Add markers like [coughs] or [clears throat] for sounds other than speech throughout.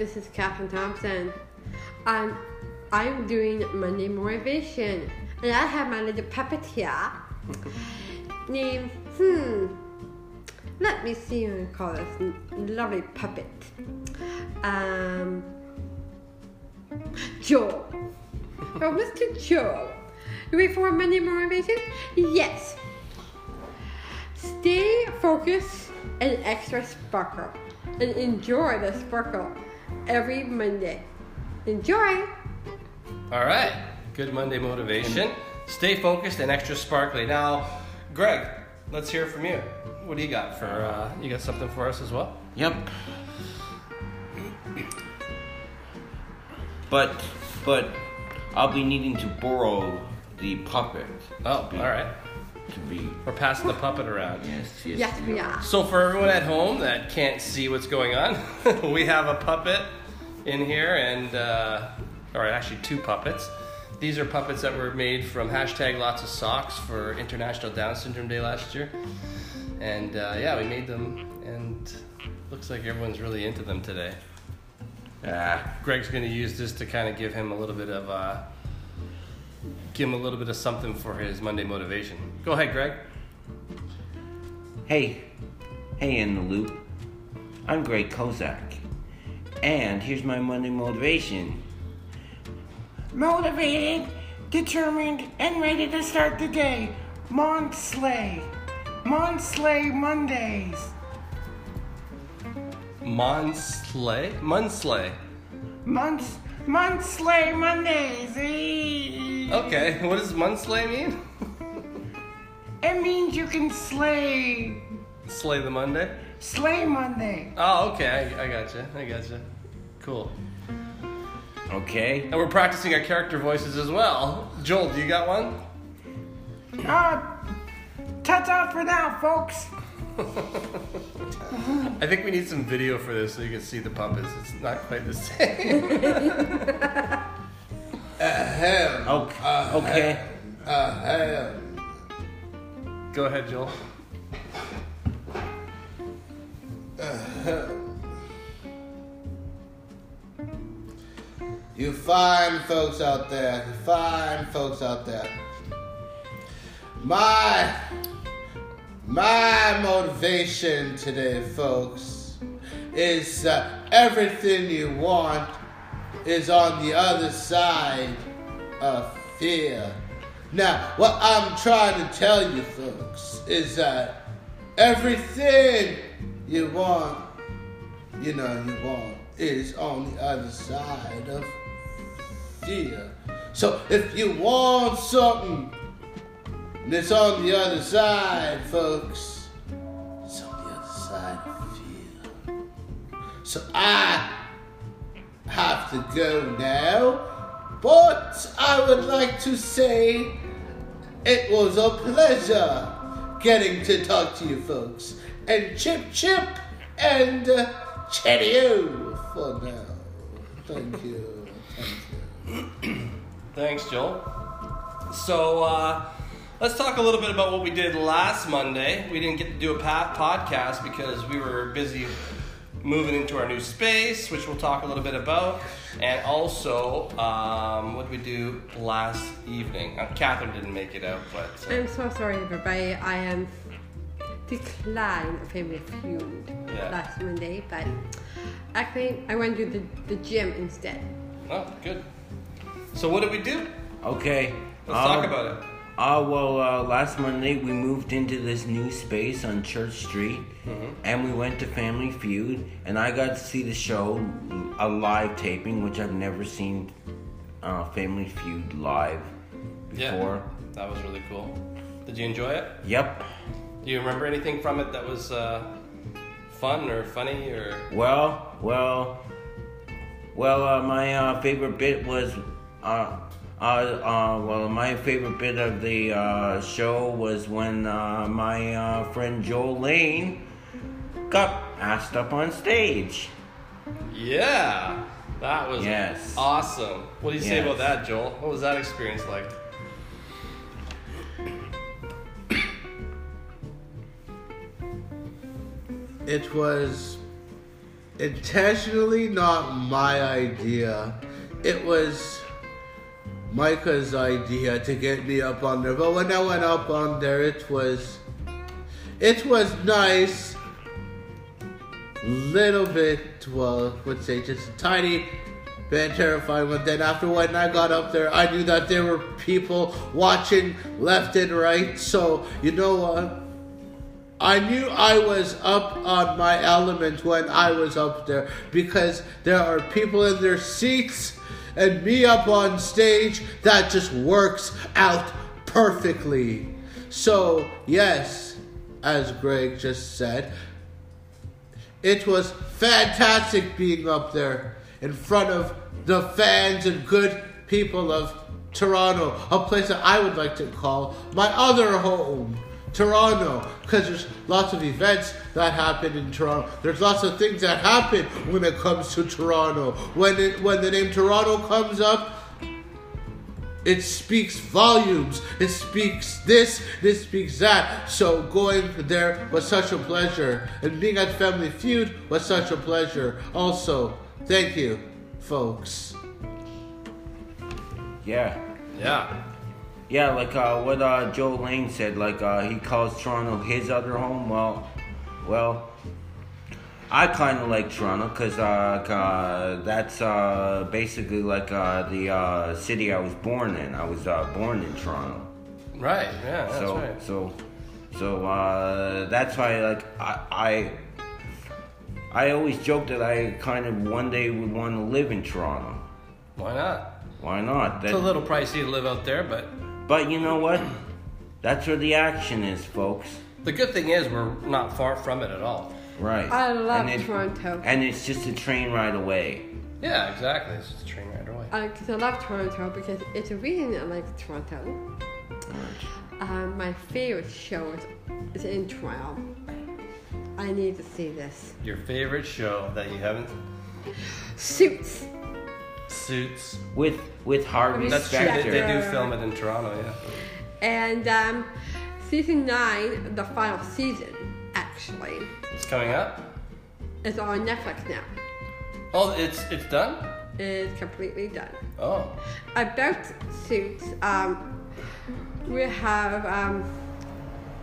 This is Catherine Thompson. Um, I'm doing Monday Motivation, and I have my little puppet here. Named, hmm, let me see what call this lovely puppet. Um, Joel. Oh, Mr. Joel. You ready for Monday Motivation? Yes. Stay focused and extra sparkle. And enjoy the sparkle every Monday. Enjoy! All right. Good Monday motivation. Stay focused and extra sparkly. Now, Greg, let's hear from you. What do you got for? Uh, you got something for us as well? Yep. But, but I'll be needing to borrow the puppet. Oh, all right. To be. We're passing the puppet around. Yes, yes. Yes, we are. So for everyone at home that can't see what's going on, [laughs] we have a puppet in here, and uh, or actually two puppets. These are puppets that were made from hashtag lots of socks for International Down Syndrome Day last year, and uh, yeah, we made them, and looks like everyone's really into them today. Ah, Greg's going to use this to kind of give him a little bit of uh, give him a little bit of something for his Monday motivation. Go ahead, Greg. hey, hey, in the loop. I'm Greg Kozak, and here's my Monday motivation. Motivated, determined, and ready to start the day. Monslay, Monslay Mondays. Monslay. Months, Monslay Mondays. eh? Okay, what does Munslay mean? It means you can slay, Slay the Monday. slay Monday. Oh, okay, I, I gotcha. I gotcha. Cool. Okay. And we're practicing our character voices as well. Joel, do you got one? Uh, touch out for now, folks. [laughs] I think we need some video for this so you can see the puppets. It's not quite the same. [laughs] Okay. Okay. Go ahead, Joel. You fine folks out there. You fine folks out there. My my motivation today, folks, is uh, everything you want is on the other side of fear. Now, what I'm trying to tell you, folks, is that everything you want, you know, you want, is on the other side of fear. So if you want something that's on the other side, folks, it's on the other side of fear. So I have to go now. But I would like to say it was a pleasure getting to talk to you folks. And chip chip and uh, cheerio for now. Thank you. Thank you. Thanks, Joel. So, uh, let's talk a little bit about what we did last Monday. We didn't get to do a podcast because we were busy moving into our new space, which we'll talk a little bit about. And also, um, what did we do last evening? Uh, Catherine didn't make it out, but uh, I'm so sorry, everybody. I am declined a family feud Yeah. last Monday, but actually, I went to the, the gym instead. oh, good. So, what did we do? Okay. Let's Uh, talk about it. Uh, well, uh, last Monday we moved into this new space on Church Street, and we went to Family Feud, and I got to see the show, a live taping, which I've never seen uh, Family Feud live before. Yeah, that was really cool. Did you enjoy it? Yep. Do you remember anything from it that was uh, fun or funny or? Well, well, well. Uh, my uh, favorite bit was, uh, uh, well, my favorite bit of the uh, show was when uh, my uh, friend Joel Lane got asked up on stage. Yeah, that was Yes. awesome. What do you say about that, Joel? What was that experience like? It was intentionally not my idea. It was Micah's idea to get me up on there. But when I went up on there, it was it was nice. Little bit, well, would say just a tiny bit terrifying. But then after when I got up there, I knew that there were people watching left and right. So you know what? I knew I was up on my element when I was up there because there are people in their seats and me up on stage that just works out perfectly. So, yes, as Greg just said, it was fantastic being up there in front of the fans and good people of Toronto, a place that I would like to call my other home. Toronto, because there's lots of events that happen in Toronto. There's lots of things that happen when it comes to Toronto. When it when the name Toronto comes up, it speaks volumes. It speaks this, this speaks that. So going there was such a pleasure. And being at Family Feud was such a pleasure. Also, thank you, folks. Yeah. Yeah. Yeah, like uh, what uh, Joe Lane said, like uh, he calls Toronto his other home. Well, well, I kind of like Toronto because uh, uh, that's uh, basically like uh, the uh, city I was born in. I was uh, born in Toronto, Right. Yeah. That's so right. so so uh, that's why like I, I I always joke that I kind of one day would want to live in Toronto. Why not? Why not? It's a little pricey to live out there, but but you know what? That's where the action is, folks. the good thing is we're not far from it at all. Right. I love And it- Toronto. And it's just a train ride away. Yeah, exactly. It's just a train ride away. Because I love Toronto because it's a reason I like Toronto. Um, my favorite show is, is in Toronto. I need to see this. Your favorite show that you haven't? Suits. Suits. With with Harvey Respect. That's true. They, they do film it in Toronto. Yeah. And um, season nine, the final season, actually, It's coming up. is on Netflix now. Oh, it's it's done. It's completely done. Oh. About Suits, um, we have um,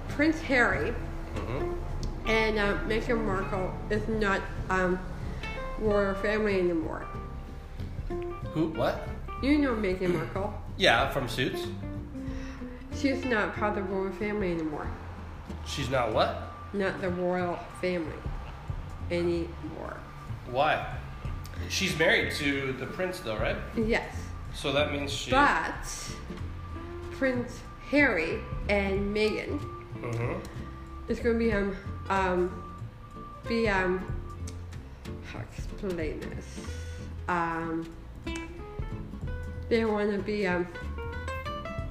Prince Harry and uh, Meghan Markle is not um, royal family anymore. Who? What? You know Meghan Markle. Yeah, from Suits. She's not part of the royal family anymore. She's not what? Not the royal family anymore. Why? She's married to the prince, though, right? Yes. So that means she. But Prince Harry and Meghan mm-hmm. is going to be um um be um how to explain this um they want to be um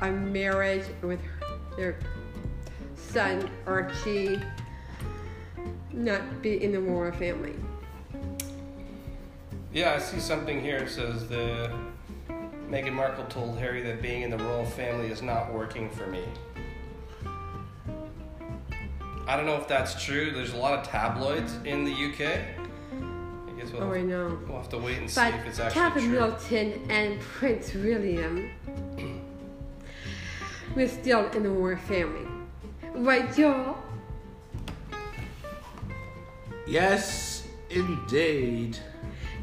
a marriage with their son Archie not be in the royal family. Yeah, I see something here. It says the Meghan Markle told Harry that being in the royal family is not working for me. I don't know if that's true. There's a lot of tabloids in the UK. I guess we'll, Oh, I know. we'll have to wait and see But if it's actually Catherine true. Middleton and Prince William were still in the royal family. Right, Joel? Yes, indeed.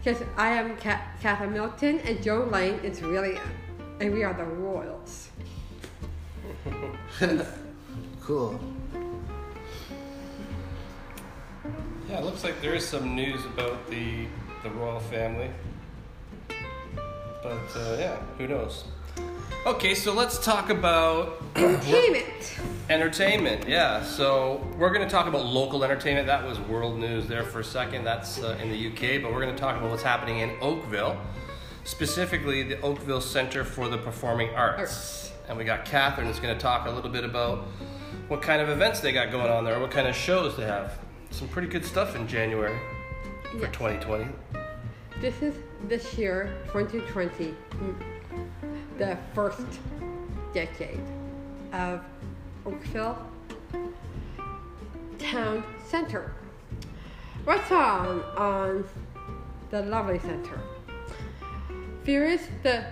Because I am Ca- Catherine Middleton and Joe Lane is William. And we are the royals. [laughs] Cool. Yeah, it looks like there is some news about the the royal family. But uh, yeah, who knows? Okay, so let's talk about Entertainment. entertainment. Yeah, so we're going to talk about local entertainment. That was world news there for a second. That's uh, in the UK, but we're going to talk about what's happening in Oakville, specifically the Oakville Center for the Performing Arts. Arts. And we got Catherine that's going to talk a little bit about what kind of events they got going on there, what kind of shows they have. Some pretty good stuff in January for Yes. 2020. This is this year, 2020, mm, the first decade of Oakville Town Center. What's on on the Lovely Center. Fears the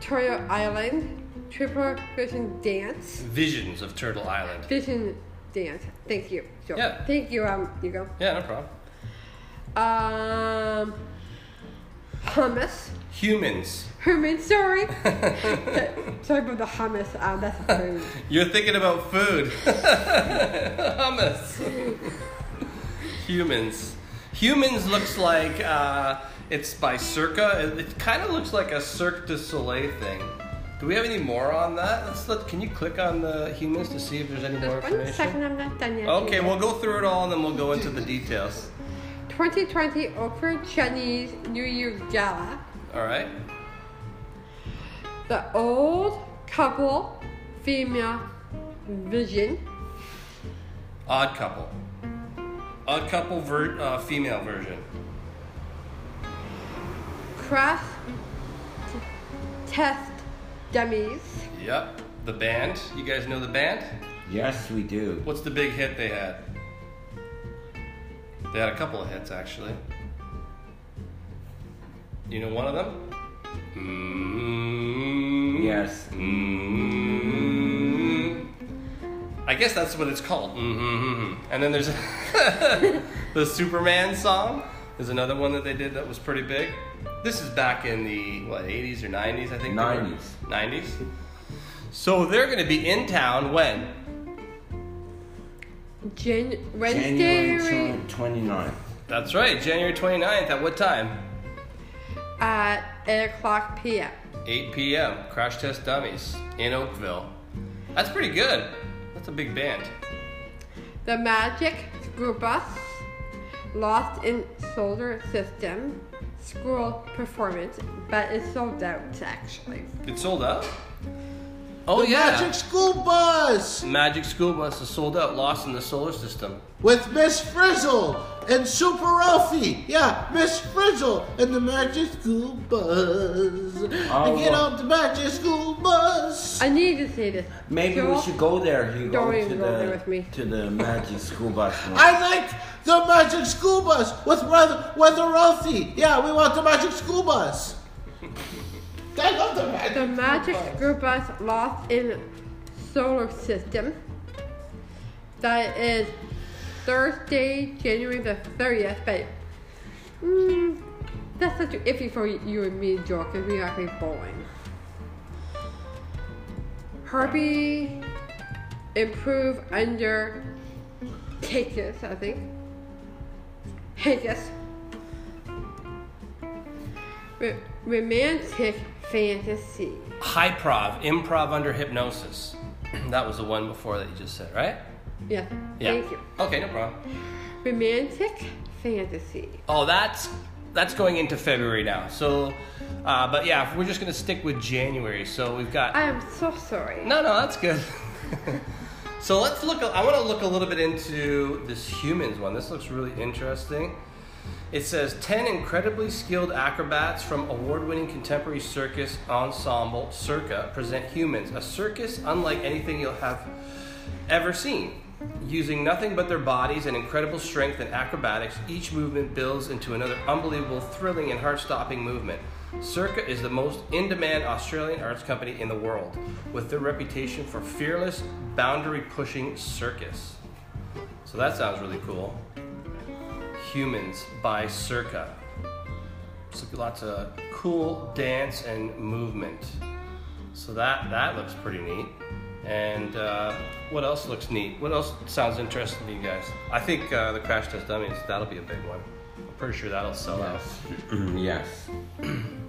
Turtle Island Triple Vision Dance. Visions of Turtle Island. Vision Dance. Thank you. Sure. Yeah. Thank you. Um, you go. Yeah, no problem. Um, hummus. Humans. Herman, sorry. [laughs] [laughs] sorry about the hummus. Um, that's food. [laughs] You're thinking about food. Hummus. Humans. Humans looks like uh, it's by Circa. It, it kind of looks like a Cirque du Soleil thing. Do we have any more on that? Let's let. Can you click on the humans to see if there's any more Just one information? second, I'm not done yet. Okay, we'll go through it all and then we'll go into the details. 2020 Oprah Chinese New Year Gala. All right. The old couple female vision. Odd couple. Odd couple ver- uh, female version. Crash t- test dummies. Yep. The band. You guys know the band? Yes, we do. What's the big hit they had? They had a couple of hits actually. You know one of them? mm Yes. mm I guess that's what it's called. mm And then there's [laughs] the Superman song. Is another one that they did that was pretty big. This is back in the what 80s or 90s, I think. 90s. 90s. So they're going to be in town when? Jan- Wednesday January 29th. That's right, January 29th. At what time? at 8 o'clock p.m. 8 p.m. Crash Test Dummies in Oakville. That's pretty good. That's a big band. The Magic School Bus, Lost in Solar System, School Performance, but it's sold out actually. It sold out? Oh, the yeah. Magic School Bus Magic School Bus is sold out, lost in the solar system. with Miss Frizzle and Super Ralphie. Yeah, Miss Frizzle and the Magic School Bus. Oh, and get well. on the Magic School Bus. I need to say this. Maybe we should go there. You go Don't to even go there the with me. to the Magic School Bus. one. [laughs] I like the Magic School Bus with Weather, Weather Ralphie. Yeah, we want the Magic School Bus. [laughs] I love the Magic The School Magic Bus. School Bus Lost in Solar System. That is Thursday, January the 30th, but mm, that's such iffy for you and me, Joel, because we are actually bowling. Herbie improve under Takis, I think. Higgis. Ro- romantic fantasy. High Hyprov, improv under hypnosis. [clears throat] that was the one before that you just said, right? Yeah. Yeah. Thank you. Okay, no problem. Romantic fantasy. Oh, that's that's going into February now. So, uh, but yeah, we're just gonna stick with January. So we've got I am so sorry. No, no, that's good. [laughs] so let's look. I want to look a little bit into this humans one. This looks really interesting. It says 10 incredibly skilled acrobats from award winning contemporary circus ensemble Circa present humans, a circus unlike anything you'll have ever seen. Using nothing but their bodies and incredible strength and acrobatics, each movement builds into another unbelievable, thrilling, and heart stopping movement. Circa is the most in demand Australian arts company in the world, with their reputation for fearless, boundary pushing circus. So that sounds really cool. Humans by Circa. So lots of cool dance and movement. So that that looks pretty neat. And uh, what else looks neat? What else sounds interesting to you guys? I think uh, the Crash Test Dummies that'll be a big one. I'm pretty sure that'll sell out. yes. [clears throat]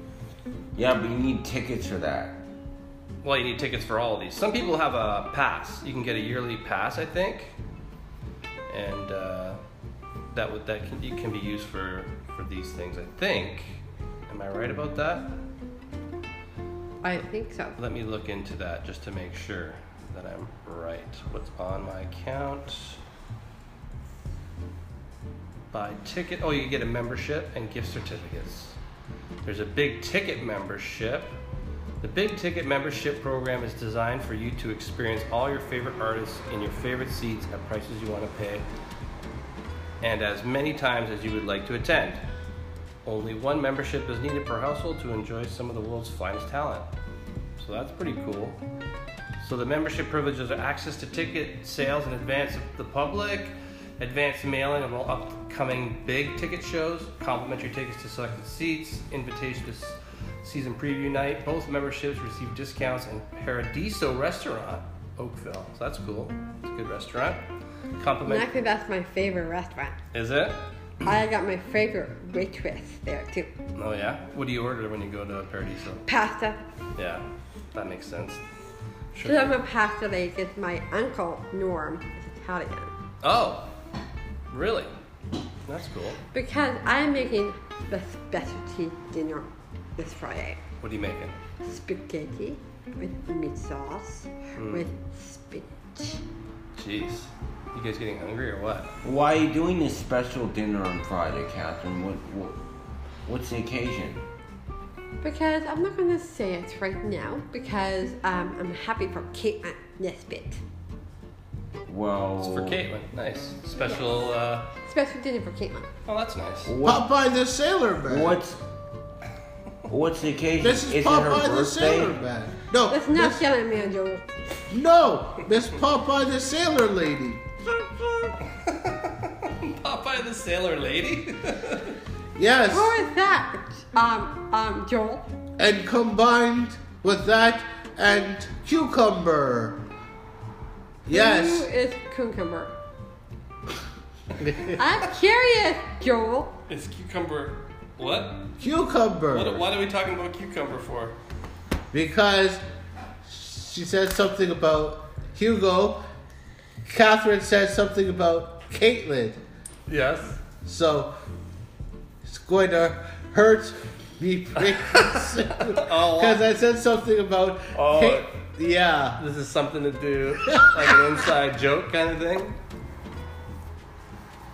yeah, but you need tickets for that. Well, you need tickets for all of these. Some people have a pass. You can get a yearly pass, I think, and uh, that would that can, it can be used for for these things. I think. Am I right about that? I think so. Let me look into that just to make sure that I'm right. What's on my account? Buy ticket. Oh, you get a membership and gift certificates. There's a big ticket membership. The big ticket membership program is designed for you to experience all your favorite artists in your favorite seats at prices you want to pay and as many times as you would like to attend. Only one membership is needed per household to enjoy some of the world's finest talent. So that's pretty cool. So the membership privileges are access to ticket sales in advance of the public, advanced mailing of all upcoming big ticket shows, complimentary tickets to selected seats, invitation to season preview night. Both memberships receive discounts in Paradiso Restaurant, Oakville. So that's cool. It's a good restaurant. Compliment. actually, that's my favorite restaurant. Is it? I got my favorite waitress there too. Oh yeah. What do you order when you go to Paradiso? Pasta. Yeah, that makes sense. Because I'm a pasta lady, because my uncle Norm is Italian. Oh, really? That's cool. Because I'm making the specialty dinner this Friday. What are you making? Spaghetti with meat sauce with spinach. Jeez, you guys getting hungry or what? Why are you doing this special dinner on Friday, Catherine? What, what what's the occasion? Because I'm not going to say it right now because um, I'm happy for Caitlin Nesbitt. Well, It's for Caitlin. Nice. Special. Uh, Special dinner for Caitlin. oh, that's nice. What, Popeye the Sailor Man. what's what's the occasion? This is, it her Popeye the Sailor birthday? Man. No, Let's not Miss- yell at me, Joel. no, Miss Popeye the Sailor Lady. [laughs] Popeye the Sailor Lady. [laughs] Yes, Who is that? Um, um, Joel. and combined with that and cucumber. Who Yes, is cucumber? [laughs] I'm curious, Joel. it's cucumber. What? cucumber. what? What are we talking about cucumber for? because she said something about Hugo. Catherine said something about Caitlin. Yes. So it's going to hurt me [laughs] pretty soon. Oh, Because I said something about Oh. Kate- yeah. This is something to do, like an inside joke kind of thing.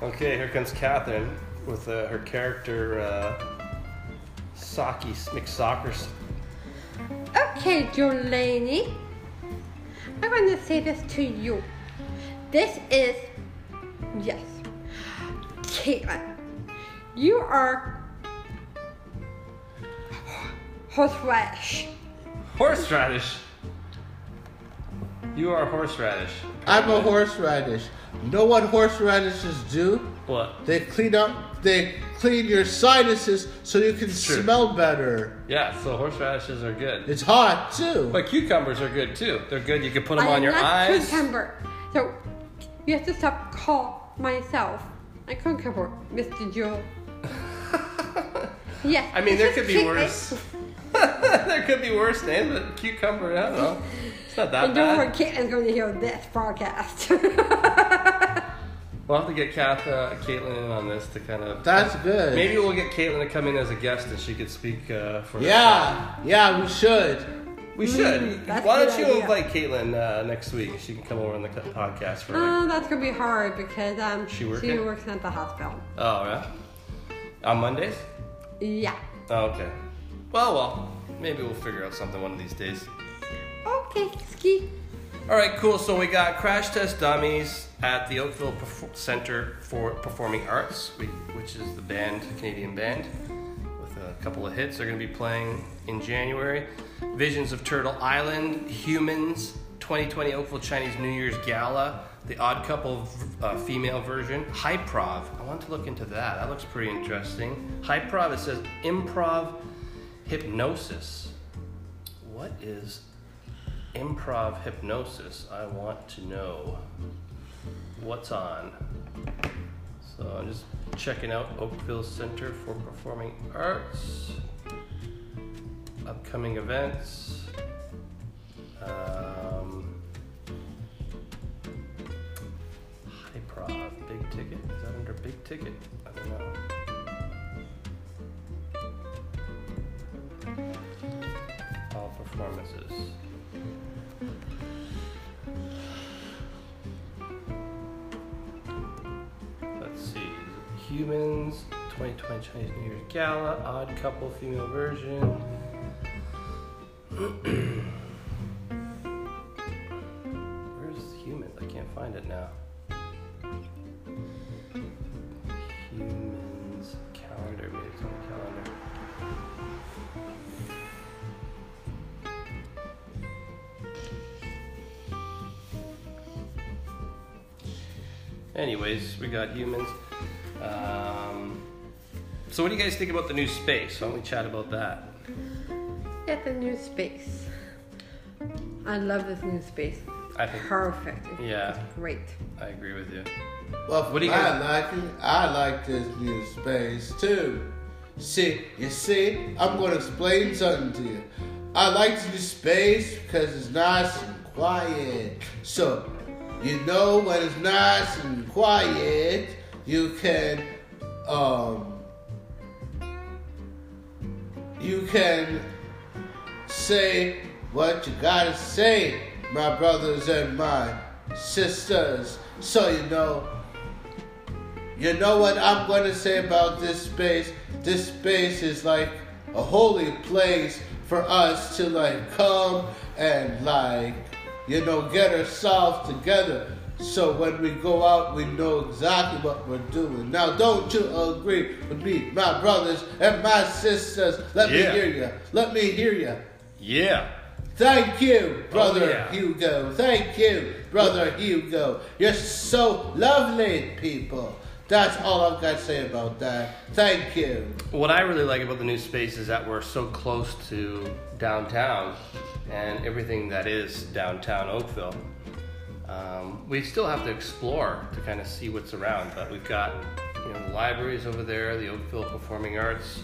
Okay, here comes Catherine with uh, her character uh, Saki McSockers. Okay, Jolene. I'm going to say this to you. This is, yes, Caitlin. You are horseradish. Horseradish. You are horseradish. I'm a horseradish. Know what horseradishes do? What? They clean up. They clean your sinuses so you can smell better. Yeah, so horseradishes are good. It's hot too. But cucumbers are good too. They're good. You can put them I on your like eyes. cucumber. So you have to stop call myself a cucumber, Mr. Joe. [laughs] yes. I mean, [laughs] there could be worse. there could be worse names, but cucumber, I don't know. It's not that And don't worry, bad. Caitlin's going to hear this broadcast. We'll have to get Kath, uh, Caitlin in on this to kind of. That's good. Maybe we'll get Caitlin to come in as a guest and she could speak uh, for. Yeah, yeah, we should. we should. Mm, Why don't you idea. invite Caitlin uh, next week? She can come over on the podcast for. Like, Oh, that's gonna be hard because um, She working? works at the hospital. oh, yeah. On Mondays. Yeah. Oh, okay. Well, well, maybe we'll figure out something one of these days. Okay, ski. All right, cool. So we got Crash Test Dummies at the Oakville Perf- Center for Performing Arts, which is the band, Canadian band, with a couple of hits. They're going to be playing in January. Visions of Turtle Island, Humans, 2020 Oakville Chinese New Year's Gala, The Odd Couple uh, female version, Hyprov. I want to look into that. That looks pretty interesting. Hyprov, it says improv hypnosis. What is improv hypnosis. I want to know what's on. So I'm just checking out Oakville Center for Performing Arts, upcoming events. Um, Hyprov, big ticket. Is that under big ticket? I don't know. All performances. Humans, 2020 Chinese New Year's Gala, Odd Couple female version. [clears throat] Where's Humans? I can't find it now. Humans calendar maybe it's on the calendar. Anyways, we got humans. So, what do you guys think about the new space? Why don't we chat about that? Get the new space. I love this new space. I think- perfect. It's Yeah. great. I agree with you. Well, What do you guys? I like it. I like this new space too. See, you see, I'm going to explain something to you. I like this new space because it's nice and quiet. So, you know when it's nice and quiet, you can, um, you can say what you gotta say, my brothers and my sisters. So you know, you know what I'm to say about this space. This space is like a holy place for us to like come and like, you know, get ourselves together. So when we go out, we know exactly what we're doing. Now, don't you agree with me, my brothers and my sisters? Let Yeah. me hear you. Let me hear you. Yeah. Thank you, oh, brother Oh, yeah. Hugo. Thank you, brother Hugo. You're so lovely, people. That's all I've got to say about that. Thank you. What I really like about the new space is that we're so close to downtown and everything that is downtown Oakville. Um, we still have to explore to kind of see what's around, but we've got you know the libraries over there, the Oakville Performing Arts,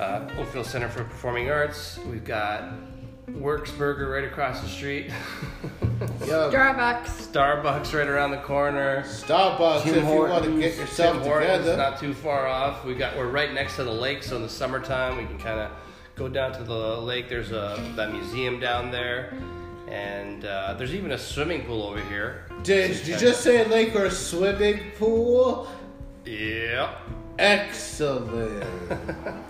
uh, Oakville Center for Performing Arts. We've got Works Burger right across the street, [laughs] Yo, Starbucks. Starbucks right around the corner. Starbucks, Tim if you want to get yourself Tim Hortons, together. not too far off. We got we're right next to the lake, so in the summertime we can kind of go down to the lake. There's a that museum down there, and uh, there's even a swimming pool over here. Did you just say lake or swimming pool? Yep. Excellent. [laughs]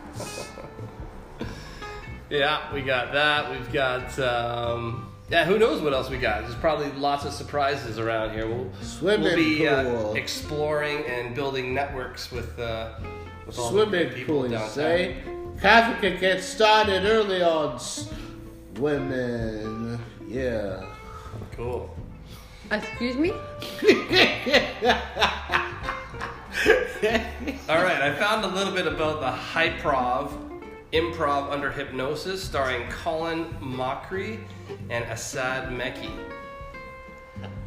Yeah, we got that. We've got um, yeah. Who knows what else we got? There's probably lots of surprises around here. We'll Swimming we'll be uh, exploring and building networks with uh, with all swimming the people pool, you say? Kathy can get started early on swimming. Yeah. Cool. Uh, excuse me? [laughs] All right, I found a little bit about the Hyprov Improv Under Hypnosis, starring Colin Mochrie and Asad Mecci.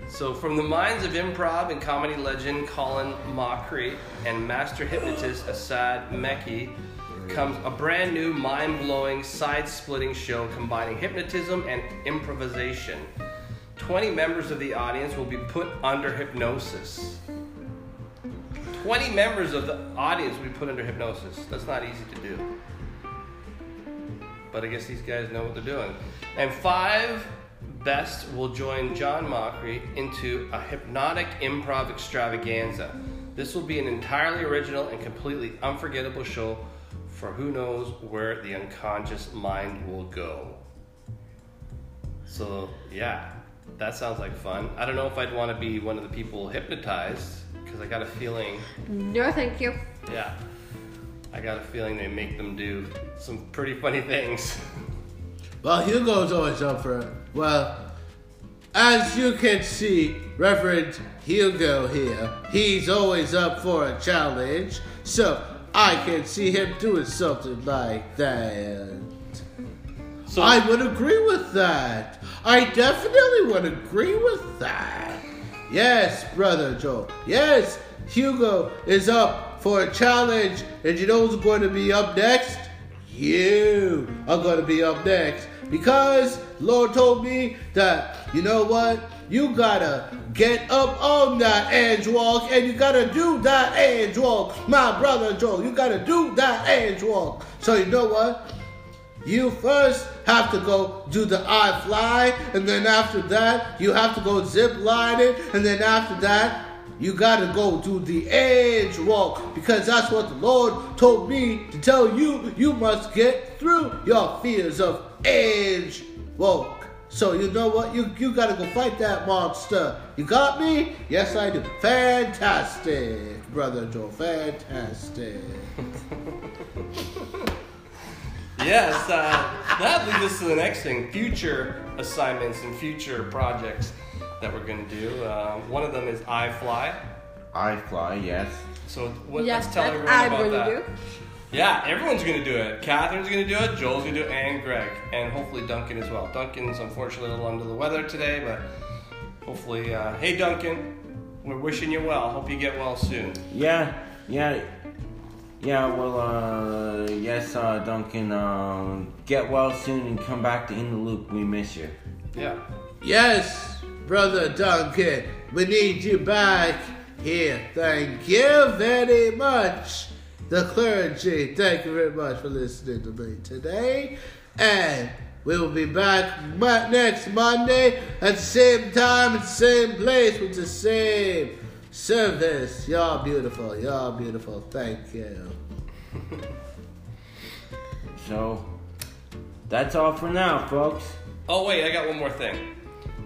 So, from the minds of improv and comedy legend Colin Mochrie and master hypnotist Asad Mecci comes a brand new, mind blowing, side splitting show combining hypnotism and improvisation. 20 members of the audience will be put under hypnosis. 20 members of the audience will be put under hypnosis. That's not easy to do. But I guess these guys know what they're doing. And five best will join John Mochrie into a hypnotic improv extravaganza. This will be an entirely original and completely unforgettable show for who knows where the unconscious mind will go. So, yeah, that sounds like fun. I don't know if I'd want to be one of the people hypnotized because I got a feeling No, thank you. yeah. I got a feeling they make them do some pretty funny things. [laughs] Well, Hugo's always up for it. Well, as you can see, Reverend Hugo here, he's always up for a challenge. So I can see him doing something like that. So I would agree with that. I definitely would agree with that. Yes, brother Joe. Yes, Hugo is up for a challenge, and you know who's going to be up next? You are going to be up next because Lord told me that you know what? You gotta get up on that edge walk, and you gotta do that edge walk, my brother Joe. You gotta do that edge walk. So you know what? You first have to go do the I fly, and then after that, you have to go zip lining, and then after that, you gotta go do the edge walk because that's what the Lord told me to tell you. You must get through your fears of edge walk. So you know what? You you gotta go fight that monster. You got me? Yes, I do. Fantastic, brother Joe. Fantastic. [laughs] Yes, uh, that leads us to the next thing: future assignments and future projects that we're going to do. Uh, one of them is iFly. I fly, yes. So what, yes, let's tell everyone I'm about going that. do. Yeah, everyone's going to do it. Catherine's going to do it. Joel's going to do it, and Greg, and hopefully Duncan as well. Duncan's unfortunately a little under the weather today, but hopefully, uh, hey Duncan, we're wishing you well. Hope you get well soon. Yeah, yeah, yeah. Well, uh, yes, uh, Duncan. Um, get well soon and come back to In the Loop. We miss you. Yeah. Yes, brother Duncan. We need you back here. Thank you very much. The clergy, thank you very much for listening to me today. And we will be back next Monday at the same time, at the same place, with the same service. Y'all beautiful. Y'all beautiful. Thank you. [laughs] So, that's all for now, folks. Oh wait, I got one more thing.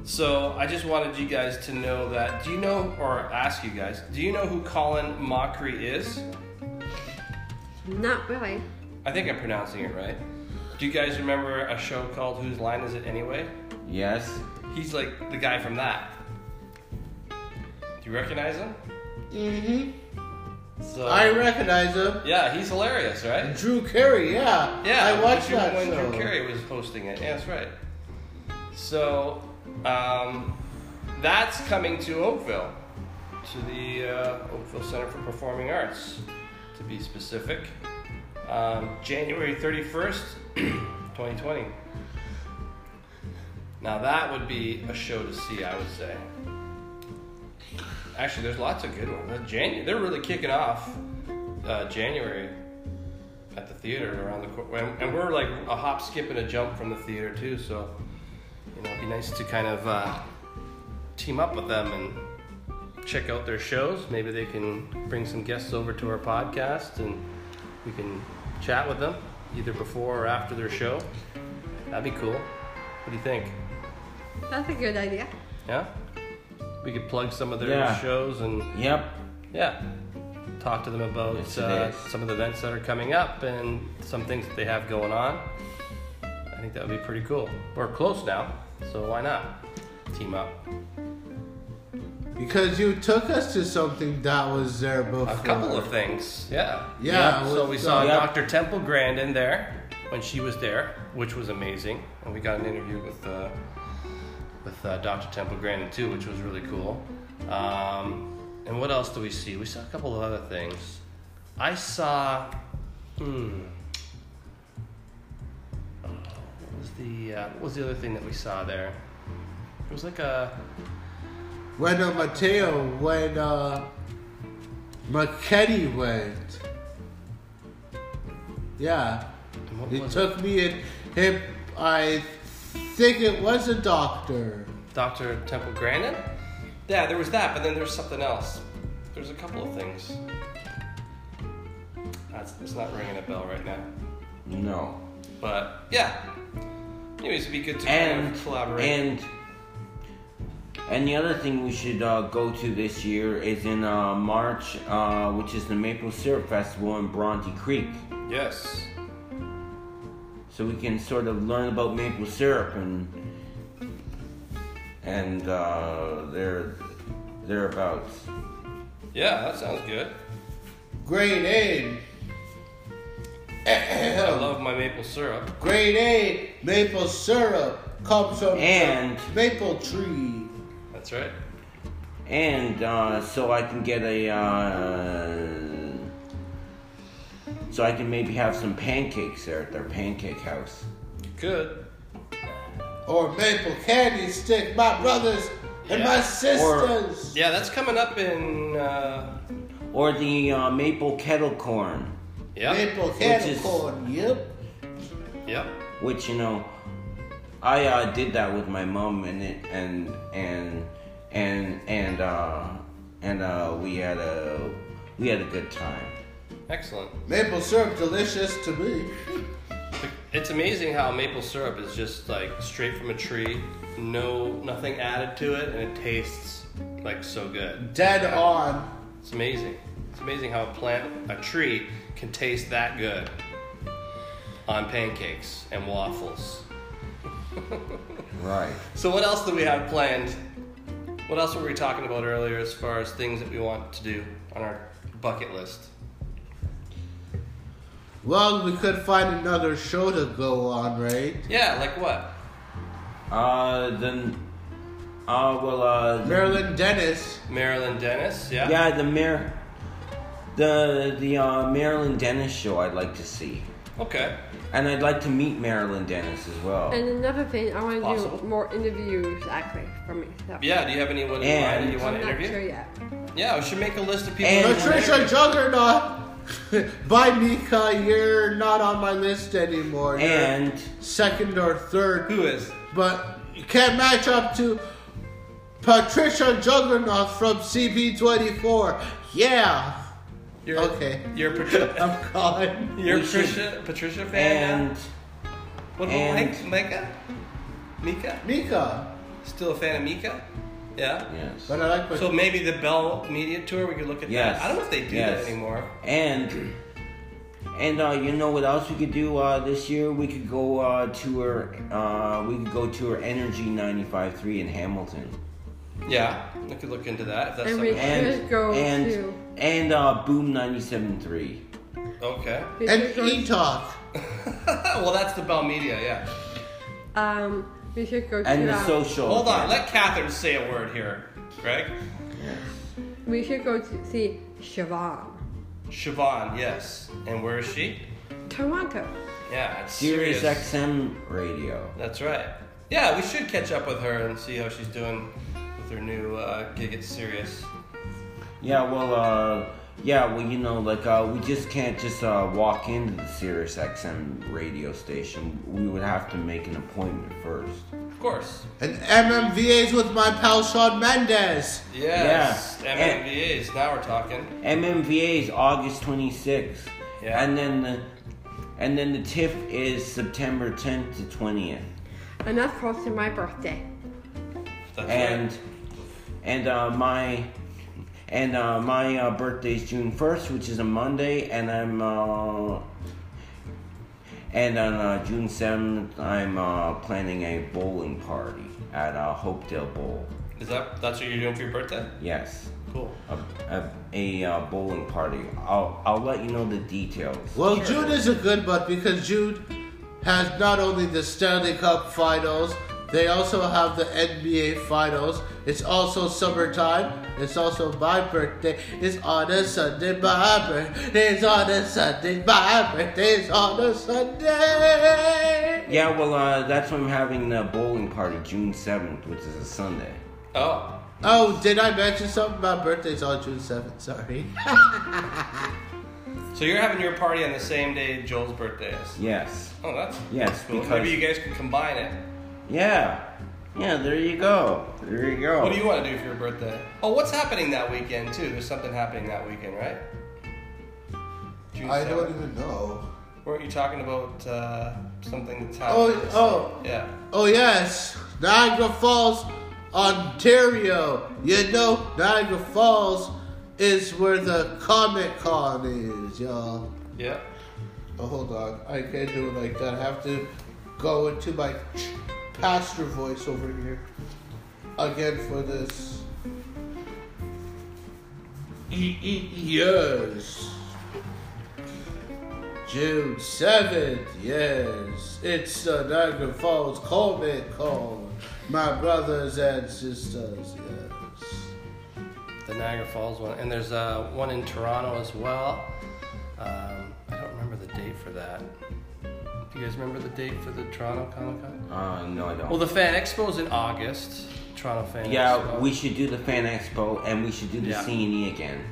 So I just wanted you guys to know that. Do you know, or ask you guys, do you know who Colin Mochrie is? Not really. I think I'm pronouncing it right. Do you guys remember a show called Whose Line Is It Anyway? Yes. He's like the guy from that. Do you recognize him? Mm-hmm. So I recognize him. yeah, he's hilarious, right? Drew Carey, yeah. Yeah, I watched when that when show. Drew Carey was hosting it. Yeah, that's right. So um, that's coming to Oakville, to the uh, Oakville Center for Performing Arts, to be specific. Um, January 31st, 2020. [clears throat] Now that would be a show to see, I would say. Actually, there's lots of good ones. Uh, Janu- they're really kicking off uh, January at the theater around the corner, and, and we're like a hop, skip, and a jump from the theater too. So, you know, it'd be nice to kind of uh, team up with them and check out their shows. Maybe they can bring some guests over to our podcast, and we can chat with them either before or after their show. That'd be cool. What do you think? That's a good idea. Yeah, we could plug some of their Yeah. shows and Yep. yeah, talk to them about Yes, it uh, is. some of the events that are coming up and some things that they have going on. I think that would be pretty cool. We're close now, so why not team up? Because you took us to something that was there before. A couple of things, yeah. Yeah. So with, we saw uh, Yep. Dr. Temple Grandin there when she was there, which was amazing, and we got an interview with uh, with uh, Dr. Temple Grandin too, which was really cool. Um, and what else do we see? We saw a couple of other things. I saw. Hmm. Oh, what was the uh, What was the other thing that we saw there? It was like a. When uh, Mateo, when uh, McKenny went. Yeah. what He was took me and him. I think it was a doctor. Dr. Temple Grandin? Yeah, there was that, but then there's something else. There's a couple of things. That's it's not ringing a bell right now. No. But yeah. Anyways, it'd be good to kind And of collaborate. and and the other thing we should uh, go to this year is in uh, March, uh, which is the Maple Syrup Festival in Bronte Creek. yes. so we can sort of learn about maple syrup and and uh, their thereabouts. Yeah, that sounds good. Grade A. [coughs] I love my maple syrup. Grade A maple syrup comes from And- maple tree. That's right. And uh, so I can get a uh, so I can maybe have some pancakes there at their pancake house. You could. Or maple candy stick, my brothers and my Yeah. sisters. Yeah, that's coming up in. Uh, Or the uh, maple kettle corn, yeah. Maple Which candy is- corn, yep. Yep. which you know, I uh, did that with my mom and it and and and and uh, and uh, we had a we had a good time. Excellent. Maple syrup delicious to me. It's amazing how maple syrup is just like straight from a tree, no nothing added to it, and it tastes like so good. Dead on. It's amazing. It's amazing how a plant, a tree, can taste that good on pancakes and waffles. Right. [laughs] So what else do we have planned? What else were we talking about earlier as far as things that we want to do on our bucket list? Well, we could find another show to go on, right? Yeah, like what? Uh, then, uh, well, uh, Marilyn Denis. Marilyn Denis, yeah? yeah, the Mar, the the uh, Marilyn Denis show I'd like to see, Okay. And I'd like to meet Marilyn Denis as well. And another thing, I want to Possible. do more interviews actually for myself. Yeah, do you have anyone in mind And- that you want I'm to not interview? sure yet. Yeah, we should make a list of people. And- that we wanna Patricia interview. Jaggernauth. [laughs] Bye, Mika. You're not on my list anymore. You're and second or third. Who is? But you can't match up to Patricia Jaggernauth from CP24. Yeah. You're, Okay. You're Patricia. [laughs] I'm calling. You're We Patricia. Patricia fan. and what about and- Mike? Micah? Mika? Mika. Still a fan of Mika? Yeah. yes, But I like So maybe the Bell Media Tour, we could look at Yes. that. I don't know if they do Yes. that anymore. and and uh, you know what else we could do uh, this year? We could go uh, tour. Uh, we could go tour Energy 95.3 in Hamilton. Yeah, we could look into that. If that's And we- something. and Let's go and to- and uh, Boom 97.3. Okay. We And should go- E-Talk. [laughs] well, that's the Bell Media, yeah. Um, we should go And to. the um, social. Hold on, let Catherine say a word here. Greg? we should go to see Siobhan. Siobhan, yes. And where is she? Toronto. Yeah, it's Sirius Sirius. XM radio. That's right. Yeah, we should catch up with her and see how she's doing with her new uh, gig at Sirius. Yeah, well, uh, yeah, well, you know, like, uh, we just can't just uh, walk into the Sirius XM radio station. We would have to make an appointment first. Of course. And MMVAs with my pal Shawn Mendes. Yes. Yeah. MMVAs. Now we're talking. MMVAs August 26th. Yeah. And then the and then the TIFF is September 10th to 20th. And that's close to my birthday. That's And right. And uh, my and uh, my uh, birthday is June 1st, which is a Monday, and I'm uh, and on uh, June 7th, I'm uh, planning a bowling party at uh, Hopedale Bowl. Is that that's what you're doing for your birthday? Yes. Cool. A, a, a uh, bowling party. I'll I'll let you know the details. Well, June is a good month because June has not only the Stanley Cup finals, they also have the NBA finals. It's also summertime. It's also my birthday. It's on a Sunday. My birthday is on a Sunday. My birthday is on a Sunday. Yeah, well, uh, that's when I'm having the bowling party, June 7th, which is a Sunday. Oh. Oh, did I mention something? My birthday's on June 7th. Sorry. [laughs] So you're having your party on the same day Joel's birthday is? Yes. Oh, that's Yes, that's cool. because- Maybe you guys can combine it. Yeah. Yeah, there you go. There you go. What do you want to do for your birthday? Oh, what's happening that weekend too? There's something happening that weekend, right? June I don't even know. Weren't you talking about uh, something that's Oh, oh. Yeah. Oh yes, Niagara Falls, Ontario. You know, Niagara Falls is where the Comic Con is, y'all. Yeah. Oh, hold on, I can't do it like that. I have to go into my pastor voice over here again for this. Yes. June 7th, yes. It's the Niagara Falls Comic Con. My brothers and sisters, yes. The Niagara Falls one, and there's uh, one in Toronto as well. Um, I don't remember the date for that. Do you guys remember the date for the Toronto Comic Con? Uh, no, I don't. Well, the Fan Expo's in August. Toronto Fan Expo. yeah, Expo. we should do the Fan Expo and we should do the Yeah. CNE again.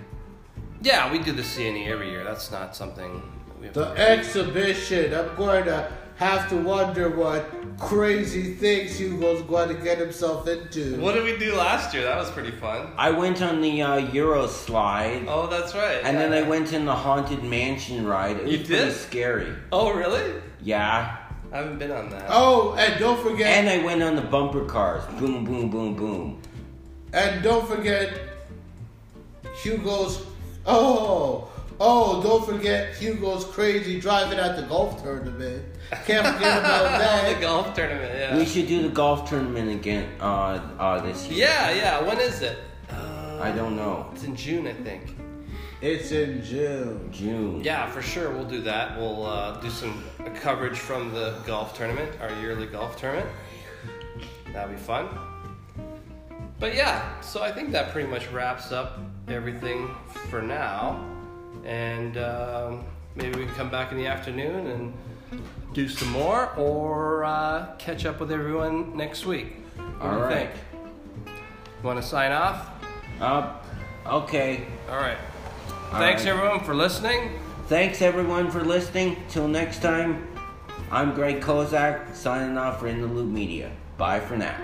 Yeah, we do the CNE every year. That's not something we have The to exhibition. I'm going to have to wonder what crazy things Hugo's going to get himself into. What did we do last year? That was pretty fun. I went on the uh, Euro slide, Oh, that's right. and yeah. then I went in the Haunted Mansion ride. It was You pretty did? scary. Oh, really? Yeah. I haven't been on that. Oh, and don't forget. And I went on the bumper cars. Boom, boom, boom, boom. And don't forget Hugo's. Oh, oh, don't forget Hugo's crazy driving at the golf tournament. Can't forget about [laughs] that. the golf tournament. Yeah. We should do the golf tournament again uh, uh, this year. yeah, yeah. When is it? Uh, I don't know. It's in June, I think. It's in June. June. Yeah, for sure. We'll do that. We'll uh, do some coverage from the golf tournament, our yearly golf tournament. That'll be fun. But yeah, so I think that pretty much wraps up everything for now. And um, maybe we can come back in the afternoon and do some more or uh, catch up with everyone next week. What do you All right. think? You want to sign off? Uh, okay. All right. All Thanks right. everyone for listening. Thanks everyone for listening. Till next time, I'm Greg Kozak signing off for In the Loop Media. Bye for now.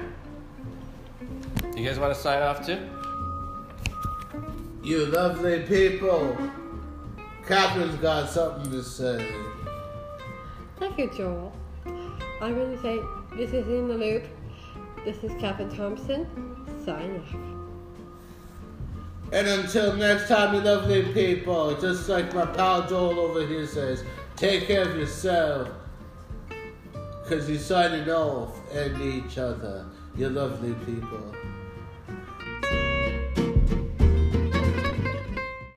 You guys want to sign off too? You lovely people. Catherine's got something to say. Thank you, Joel. I'm going to say this is In the Loop. This is Catherine Thompson. Sign off. And until next time, you lovely people, just like my pal Joel over here says, take care of yourself. Because you're signing off and each other. You lovely people.